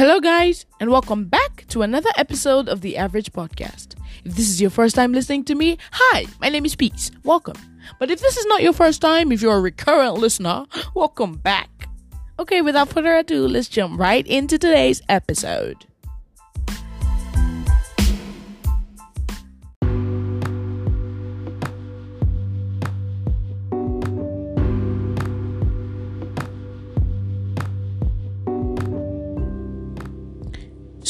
Hello, guys, and welcome back to another episode of the Average Podcast. If this is your first time listening to me, hi, my name is Peace. Welcome. But if this is not your first time, if you're a recurrent listener, welcome back. Okay, without further ado, let's jump right into today's episode.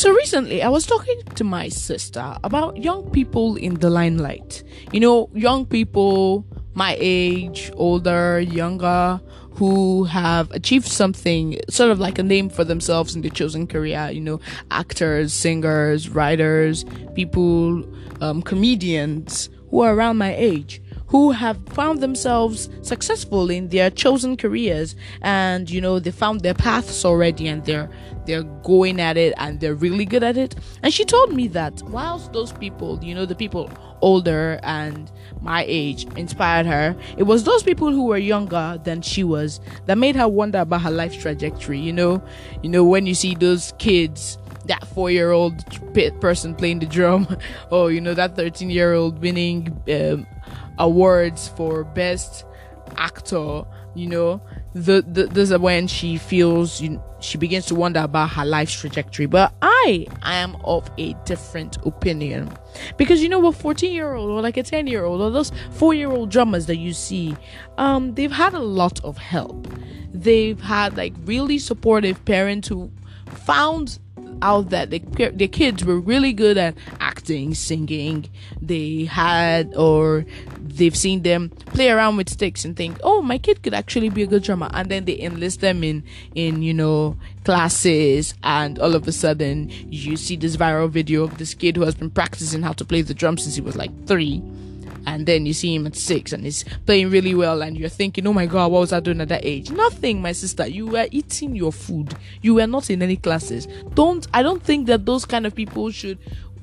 So recently, I was talking to my sister about young people in the limelight. You know, young people my age, older, younger, who have achieved something, sort of like a name for themselves in their chosen career. You know, actors, singers, writers, people, um, comedians who are around my age who have found themselves successful in their chosen careers and you know they found their paths already and they're they're going at it and they're really good at it. And she told me that whilst those people you know the people older and my age inspired her it was those people who were younger than she was that made her wonder about her life trajectory. You know you know when you see those kids that four year old person playing the drum or you know that 13 year old winning um, awards for best actor you know. The, the this is when she feels you, she begins to wonder about her life's trajectory. But i i am of a different opinion. Because you know a 14 year old or like a 10 year old or those 4 year old drummers that you see um they've had a lot of help. They've had like really supportive parents who found out that the, the kids were really good at acting, singing. They had, or they've seen them play around with sticks and think, oh, my kid could actually be a good drummer. And then they enlist them in, in, you know, classes. And all of a sudden, you see this viral video of this kid who has been practicing how to play the drum since he was like three and then you see him at six and he's playing really well and you're thinking oh my god what was i doing at that age nothing my sister you were eating your food you were not in any classes don't i don't think that those kind of people should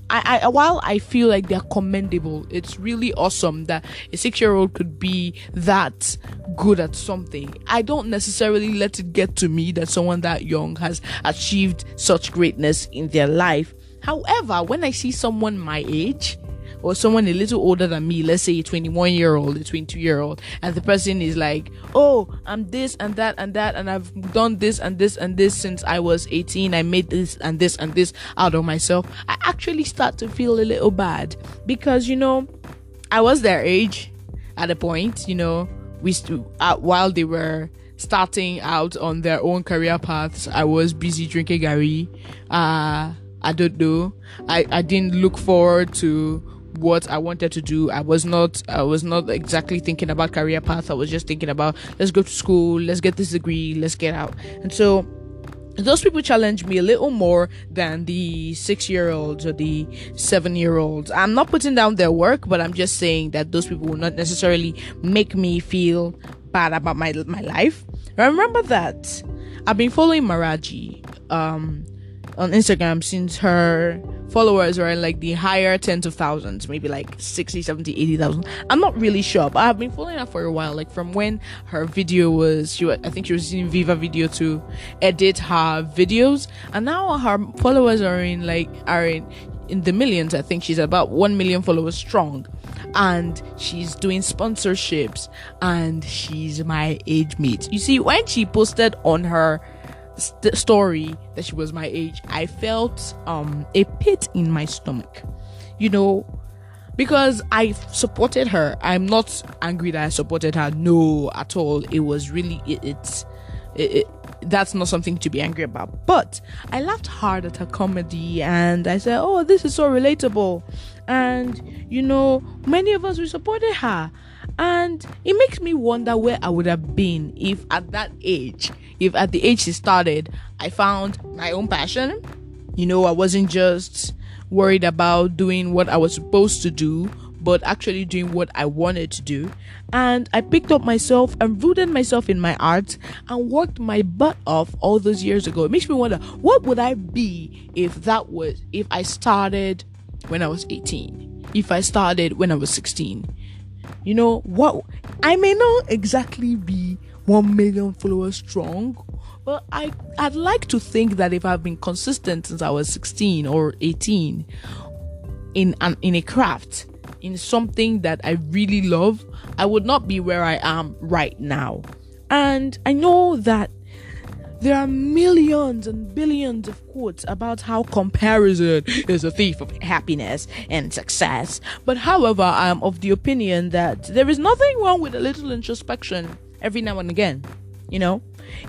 I, I while I feel like they're commendable, it's really awesome that a six year old could be that good at something. I don't necessarily let it get to me that someone that young has achieved such greatness in their life. However, when I see someone my age, or someone a little older than me, let's say a 21 year old, a 22 year old, and the person is like, oh, I'm this and that and that, and I've done this and this and this since I was 18, I made this and this and this out of myself, I actually start to feel a little bad because, you know, I was their age at a point, you know, we st- uh, while they were starting out on their own career paths, I was busy drinking gari. Uh, I don't know. I, I didn't look forward to what I wanted to do. I was not I was not exactly thinking about career path. I was just thinking about let's go to school, let's get this degree, let's get out. And so those people challenge me a little more than the six year olds or the seven year olds. I'm not putting down their work, but I'm just saying that those people will not necessarily make me feel bad about my my life. Remember that I've been following Maraji um on Instagram since her followers were in like the higher tens of thousands, maybe like 60, 70, 80,000. I'm not really sure, but I've been following her for a while, like from when her video was, she was, I think she was using Viva Video to edit her videos, and now her followers are in like, are in, in the millions. I think she's about 1 million followers strong. And she's doing sponsorships and she's my age mate. You see, when she posted on her st- story that she was my age, I felt um a pit in my stomach. You know, because I supported her. I'm not angry that I supported her. No, at all. It was really it, it's it, it, that's not something to be angry about. But I laughed hard at her comedy and I said, "Oh, this is so relatable." And you know, many of us we supported her. And it makes me wonder where I would have been if at that age, if at the age she started, I found my own passion. You know, I wasn't just worried about doing what I was supposed to do, but actually doing what I wanted to do. And I picked up myself and rooted myself in my art and worked my butt off all those years ago. It makes me wonder what would I be if that was if I started when I was 18, if I started when I was 16, you know what? I may not exactly be 1 million followers strong, But I, I'd like to think that if I've been consistent since I was 16 or 18 in an, in a craft, in something that I really love, I would not be where I am right now. And I know that there are millions and billions of quotes about how comparison is a thief of happiness and success. But however, I am of the opinion that there is nothing wrong with a little introspection every now and again. You know?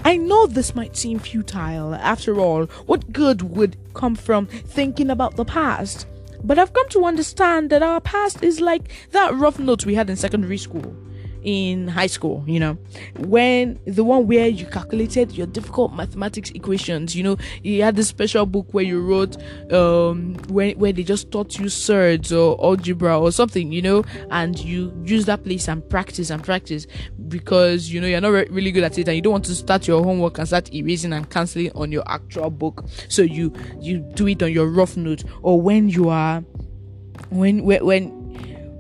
I know this might seem futile. After all, what good would come from thinking about the past? But I've come to understand that our past is like that rough note we had in secondary school in high school, you know, when the one where you calculated your difficult mathematics equations, you know, you had this special book where you wrote, um, where, where they just taught you surds or algebra or something, you know, and you use that place and practice and practice because, you know, you're not re- really good at it and you don't want to start your homework and start erasing and canceling on your actual book. So you, you do it on your rough note or when you are, when, when,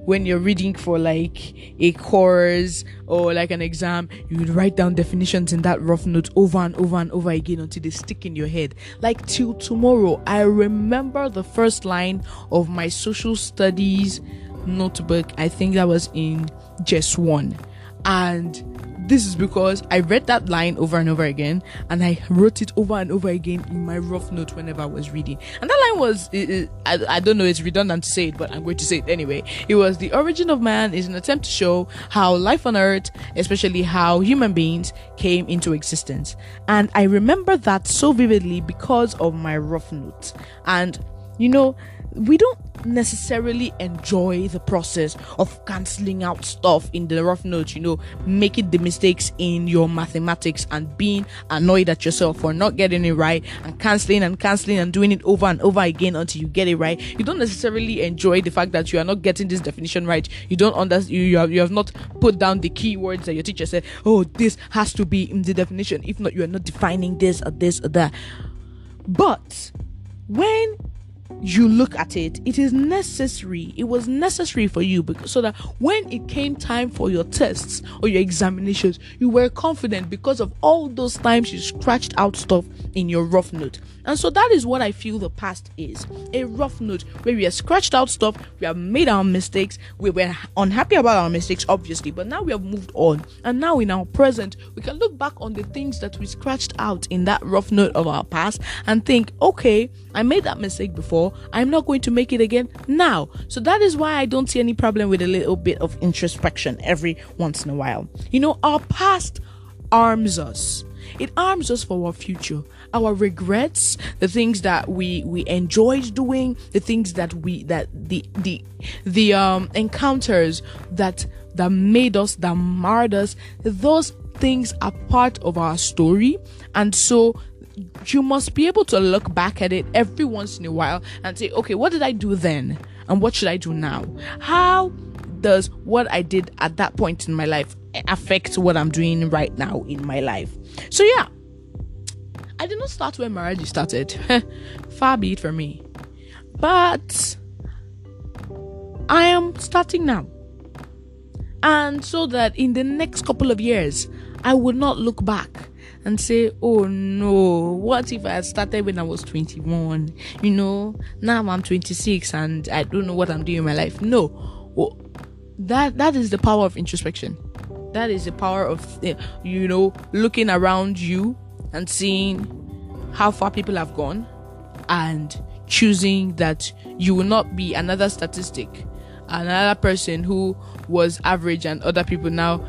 when you're reading for like a course or like an exam, you would write down definitions in that rough note over and over and over again until they stick in your head. Like till tomorrow, I remember the first line of my social studies notebook. I think that was in just one. And this is because I read that line over and over again, and I wrote it over and over again in my rough note whenever I was reading. And that line was, it, it, I, I don't know, it's redundant to say it, but I'm going to say it anyway. It was the origin of man is an attempt to show how life on earth, especially how human beings came into existence. And I remember that so vividly because of my rough notes. And you know, we don't necessarily enjoy the process of canceling out stuff in the rough notes, you know, making the mistakes in your mathematics and being annoyed at yourself for not getting it right and canceling and canceling and doing it over and over again until you get it right. You don't necessarily enjoy the fact that you are not getting this definition right. You don't understand, you, you, have, you have not put down the keywords that your teacher said, oh, this has to be in the definition. If not, you are not defining this or this or that. But when you look at it, it is necessary. It was necessary for you because so that when it came time for your tests or your examinations, you were confident because of all those times you scratched out stuff in your rough note. And so that is what I feel the past is a rough note where we have scratched out stuff, we have made our mistakes, we were unhappy about our mistakes, obviously, but now we have moved on. And now in our present, we can look back on the things that we scratched out in that rough note of our past and think, okay, I made that mistake before, I'm not going to make it again now. So that is why I don't see any problem with a little bit of introspection every once in a while. You know, our past arms us. It arms us for our future our regrets, the things that we we enjoyed doing, the things that we that the the the um encounters that that made us that marred us. Those things are part of our story, and so you must be able to look back at it every once in a while and say, okay, what did I do then? And what should I do now? How does what I did at that point in my life affect what I'm doing right now in my life? So, yeah, I did not start when Maraji started. Far be it from me. But I am starting now. And so that in the next couple of years, I will not look back and say, oh no, what if I started when I was 21? You know, now I'm 26 and I don't know what I'm doing in my life. No. That that is the power of introspection. That is the power of eh, you know looking around you and seeing how far people have gone and choosing that you will not be another statistic another person who was average and other people now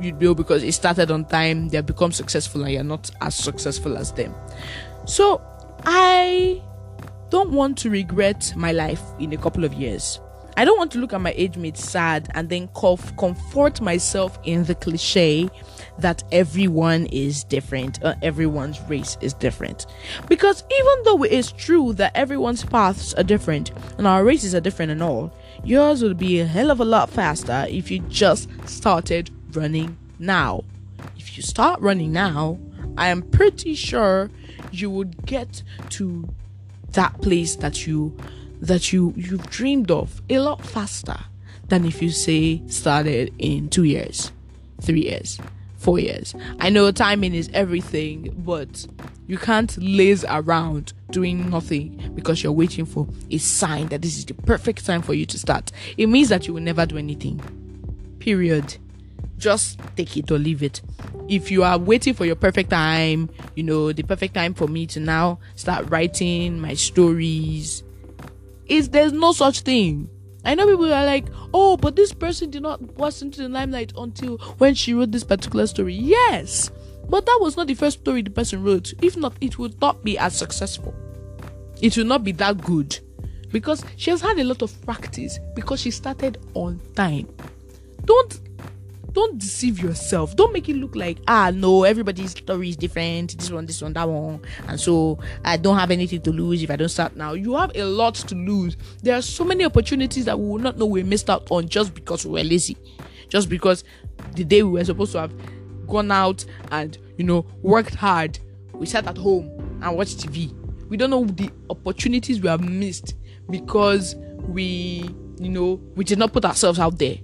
you know oh, because it started on time they have become successful and you're not as successful as them. So i don't want to regret my life in a couple of years i don't want to look at my age mate sad and then comfort myself in the cliche that everyone is different, uh, everyone's race is different. Because even though it is true that everyone's paths are different and our races are different and all, yours would be a hell of a lot faster if you just started running now. If you start running now, I am pretty sure you would get to that place that you that you you've dreamed of a lot faster than if you say started in 2 years, 3 years four years. I know timing is everything, but you can't laze around doing nothing because you're waiting for a sign that this is the perfect time for you to start. It means that you will never do anything. Period. Just take it or leave it. If you are waiting for your perfect time, you know, the perfect time for me to now start writing my stories, is there's no such thing. I know people are like, oh, but this person did not burst into the limelight until when she wrote this particular story. Yes, but that was not the first story the person wrote. If not, it would not be as successful. It will not be that good because she has had a lot of practice because she started on time. Don't don't deceive yourself. Don't make it look like ah no, everybody's story is different. This one, this one, that one, and so I don't have anything to lose if I don't start now. You have a lot to lose. There are so many opportunities that we will not know we missed out on just because we were lazy, just because the day we were supposed to have gone out and you know worked hard, we sat at home and watched TV. We don't know the opportunities we have missed because we you know we did not put ourselves out there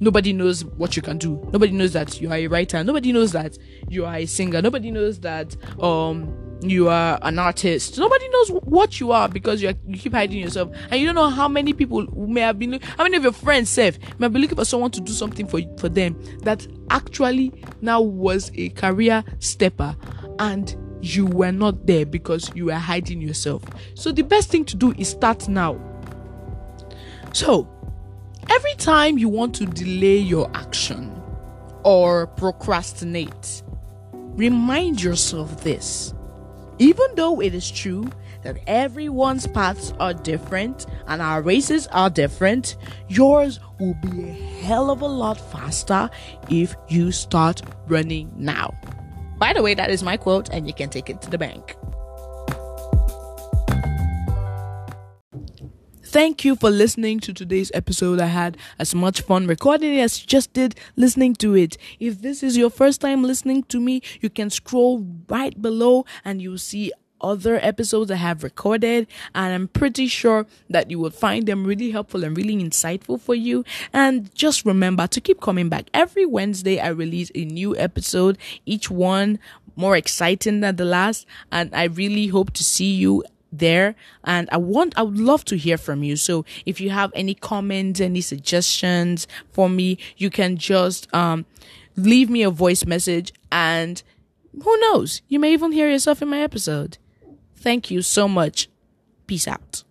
nobody knows what you can do. Nobody knows that you are a writer. Nobody knows that you are a singer. Nobody knows that um you are an artist. Nobody knows what you are because you, are, you keep hiding yourself. And you don't know how many people may have been how many of your friends said may be looking for someone to do something for for them that actually now was a career stepper and you were not there because you were hiding yourself. So the best thing to do is start now. So Every time you want to delay your action or procrastinate, remind yourself this. Even though it is true that everyone's paths are different and our races are different, yours will be a hell of a lot faster if you start running now. By the way, that is my quote, and you can take it to the bank. Thank you for listening to today's episode. I had as much fun recording it as you just did listening to it. If this is your first time listening to me, you can scroll right below and you'll see other episodes I have recorded, and I'm pretty sure that you will find them really helpful and really insightful for you. And just remember to keep coming back. Every Wednesday, I release a new episode, each one more exciting than the last, and I really hope to see you there. And i want i would love to hear from you. So if you have any comments any suggestions for me you can just um leave me a voice message and who knows? You may even hear yourself in my episode. Thank you so much. Peace out